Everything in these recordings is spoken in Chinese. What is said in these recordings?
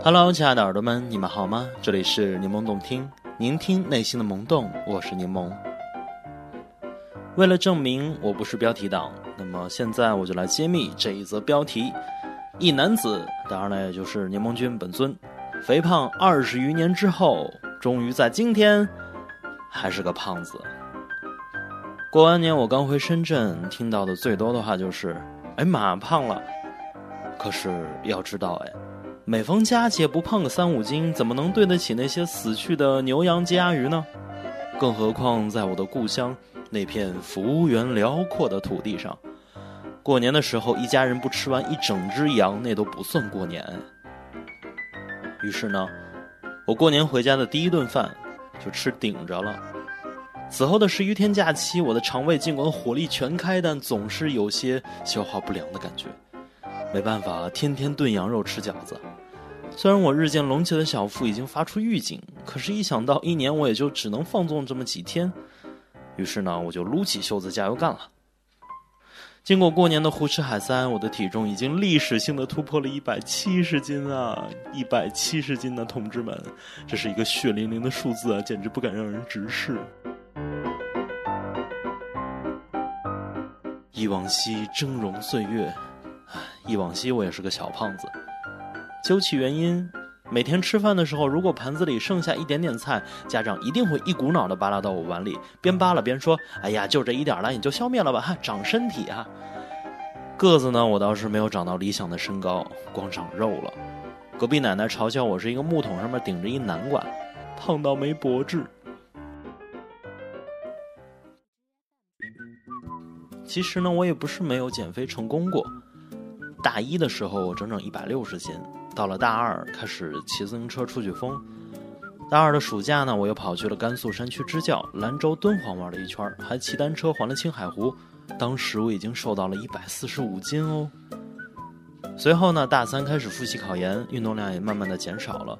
Hello，亲爱的耳朵们，你们好吗？这里是柠檬动听，聆听内心的萌动，我是柠檬。为了证明我不是标题党，那么现在我就来揭秘这一则标题：一男子，当然了，也就是柠檬君本尊，肥胖二十余年之后，终于在今天还是个胖子。过完年我刚回深圳，听到的最多的话就是：“哎妈，胖了。”可是要知道，哎。每逢佳节不胖个三五斤，怎么能对得起那些死去的牛羊鸡鸭鱼呢？更何况在我的故乡那片幅员辽阔的土地上，过年的时候一家人不吃完一整只羊，那都不算过年。于是呢，我过年回家的第一顿饭就吃顶着了。此后的十余天假期，我的肠胃尽管火力全开，但总是有些消化不良的感觉。没办法，天天炖羊肉吃饺子。虽然我日渐隆起的小腹已经发出预警，可是，一想到一年我也就只能放纵这么几天，于是呢，我就撸起袖子加油干了。经过过年的胡吃海塞，我的体重已经历史性的突破了一百七十斤啊！一百七十斤的同志们，这是一个血淋淋的数字啊，简直不敢让人直视。忆往昔峥嵘岁月。忆往昔，我也是个小胖子。究其原因，每天吃饭的时候，如果盘子里剩下一点点菜，家长一定会一股脑的扒拉到我碗里，边扒拉边说：“哎呀，就这一点了，你就消灭了吧，哈，长身体啊。”个子呢，我倒是没有长到理想的身高，光长肉了。隔壁奶奶嘲笑我是一个木桶上面顶着一南瓜，胖到没脖子。其实呢，我也不是没有减肥成功过。大一的时候，我整整一百六十斤。到了大二，开始骑自行车出去疯。大二的暑假呢，我又跑去了甘肃山区支教、兰州、敦煌玩了一圈，还骑单车环了青海湖。当时我已经瘦到了一百四十五斤哦。随后呢，大三开始复习考研，运动量也慢慢的减少了。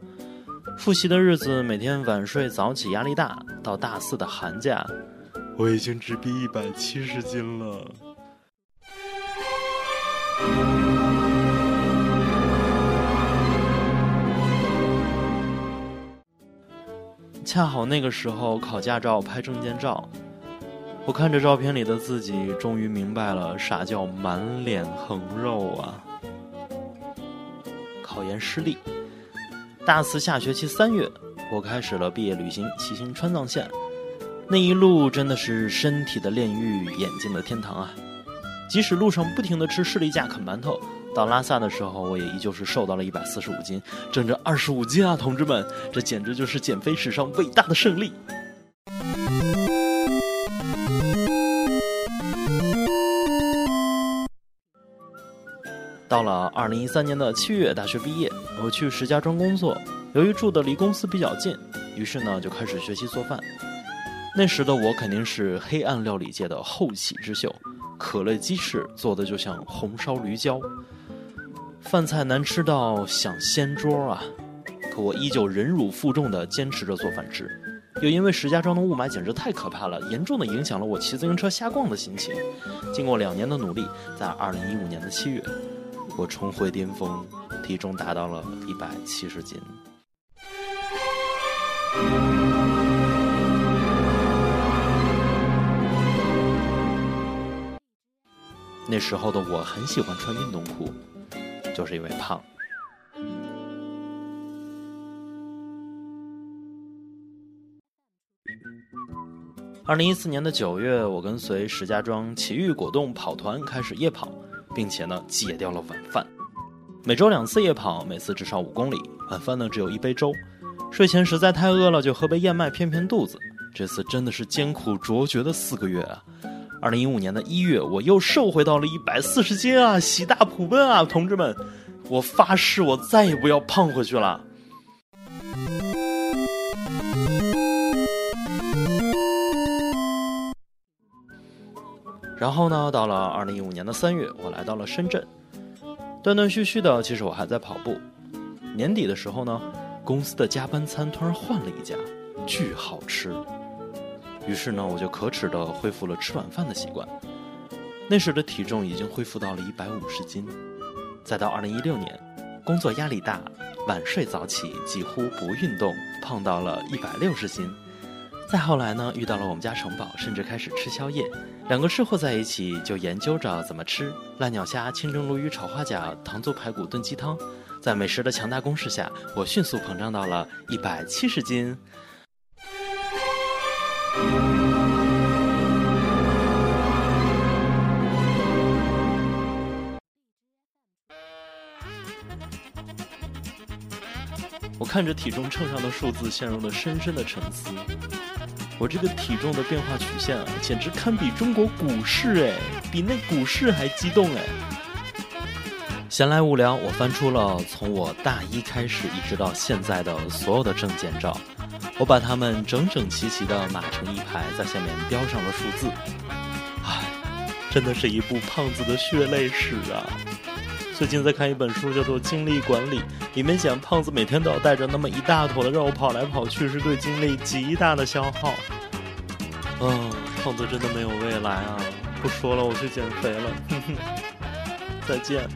复习的日子，每天晚睡早起，压力大。到大四的寒假，我已经直逼一百七十斤了。恰好那个时候考驾照拍证件照，我看着照片里的自己，终于明白了啥叫满脸横肉啊！考研失利，大四下学期三月，我开始了毕业旅行，骑行川藏线，那一路真的是身体的炼狱，眼睛的天堂啊！即使路上不停的吃士力架啃馒头。到拉萨的时候，我也依旧是瘦到了一百四十五斤，整整二十五斤啊，同志们，这简直就是减肥史上伟大的胜利。到了二零一三年的七月，大学毕业，我去石家庄工作，由于住的离公司比较近，于是呢就开始学习做饭。那时的我肯定是黑暗料理界的后起之秀，可乐鸡翅做的就像红烧驴胶。饭菜难吃到想掀桌啊！可我依旧忍辱负重地坚持着做饭吃，又因为石家庄的雾霾简直太可怕了，严重的影响了我骑自行车瞎逛的心情。经过两年的努力，在二零一五年的七月，我重回巅峰，体重达到了一百七十斤。那时候的我很喜欢穿运动裤。就是因为胖。二零一四年的九月，我跟随石家庄奇遇果冻跑团开始夜跑，并且呢戒掉了晚饭，每周两次夜跑，每次至少五公里，晚饭呢只有一杯粥，睡前实在太饿了就喝杯燕麦骗骗肚子。这次真的是艰苦卓绝的四个月啊！二零一五年的一月，我又瘦回到了一百四十斤啊！喜大普奔啊，同志们！我发誓，我再也不要胖回去了。然后呢，到了二零一五年的三月，我来到了深圳，断断续续的，其实我还在跑步。年底的时候呢，公司的加班餐突然换了一家，巨好吃。于是呢，我就可耻的恢复了吃晚饭的习惯。那时的体重已经恢复到了一百五十斤。再到二零一六年，工作压力大，晚睡早起，几乎不运动，胖到了一百六十斤。再后来呢，遇到了我们家城堡，甚至开始吃宵夜。两个吃货在一起，就研究着怎么吃烂鸟虾、清蒸鲈鱼、炒花甲、糖醋排骨炖鸡汤。在美食的强大攻势下，我迅速膨胀到了一百七十斤。我看着体重秤上的数字，陷入了深深的沉思。我这个体重的变化曲线啊，简直堪比中国股市哎，比那股市还激动哎！闲来无聊，我翻出了从我大一开始一直到现在的所有的证件照，我把它们整整齐齐的码成一排，在下面标上了数字。唉，真的是一部胖子的血泪史啊！最近在看一本书，叫做《精力管理》，里面讲胖子每天都要带着那么一大坨的肉跑来跑去，是对精力极大的消耗。嗯，胖子真的没有未来啊！不说了，我去减肥了。再见。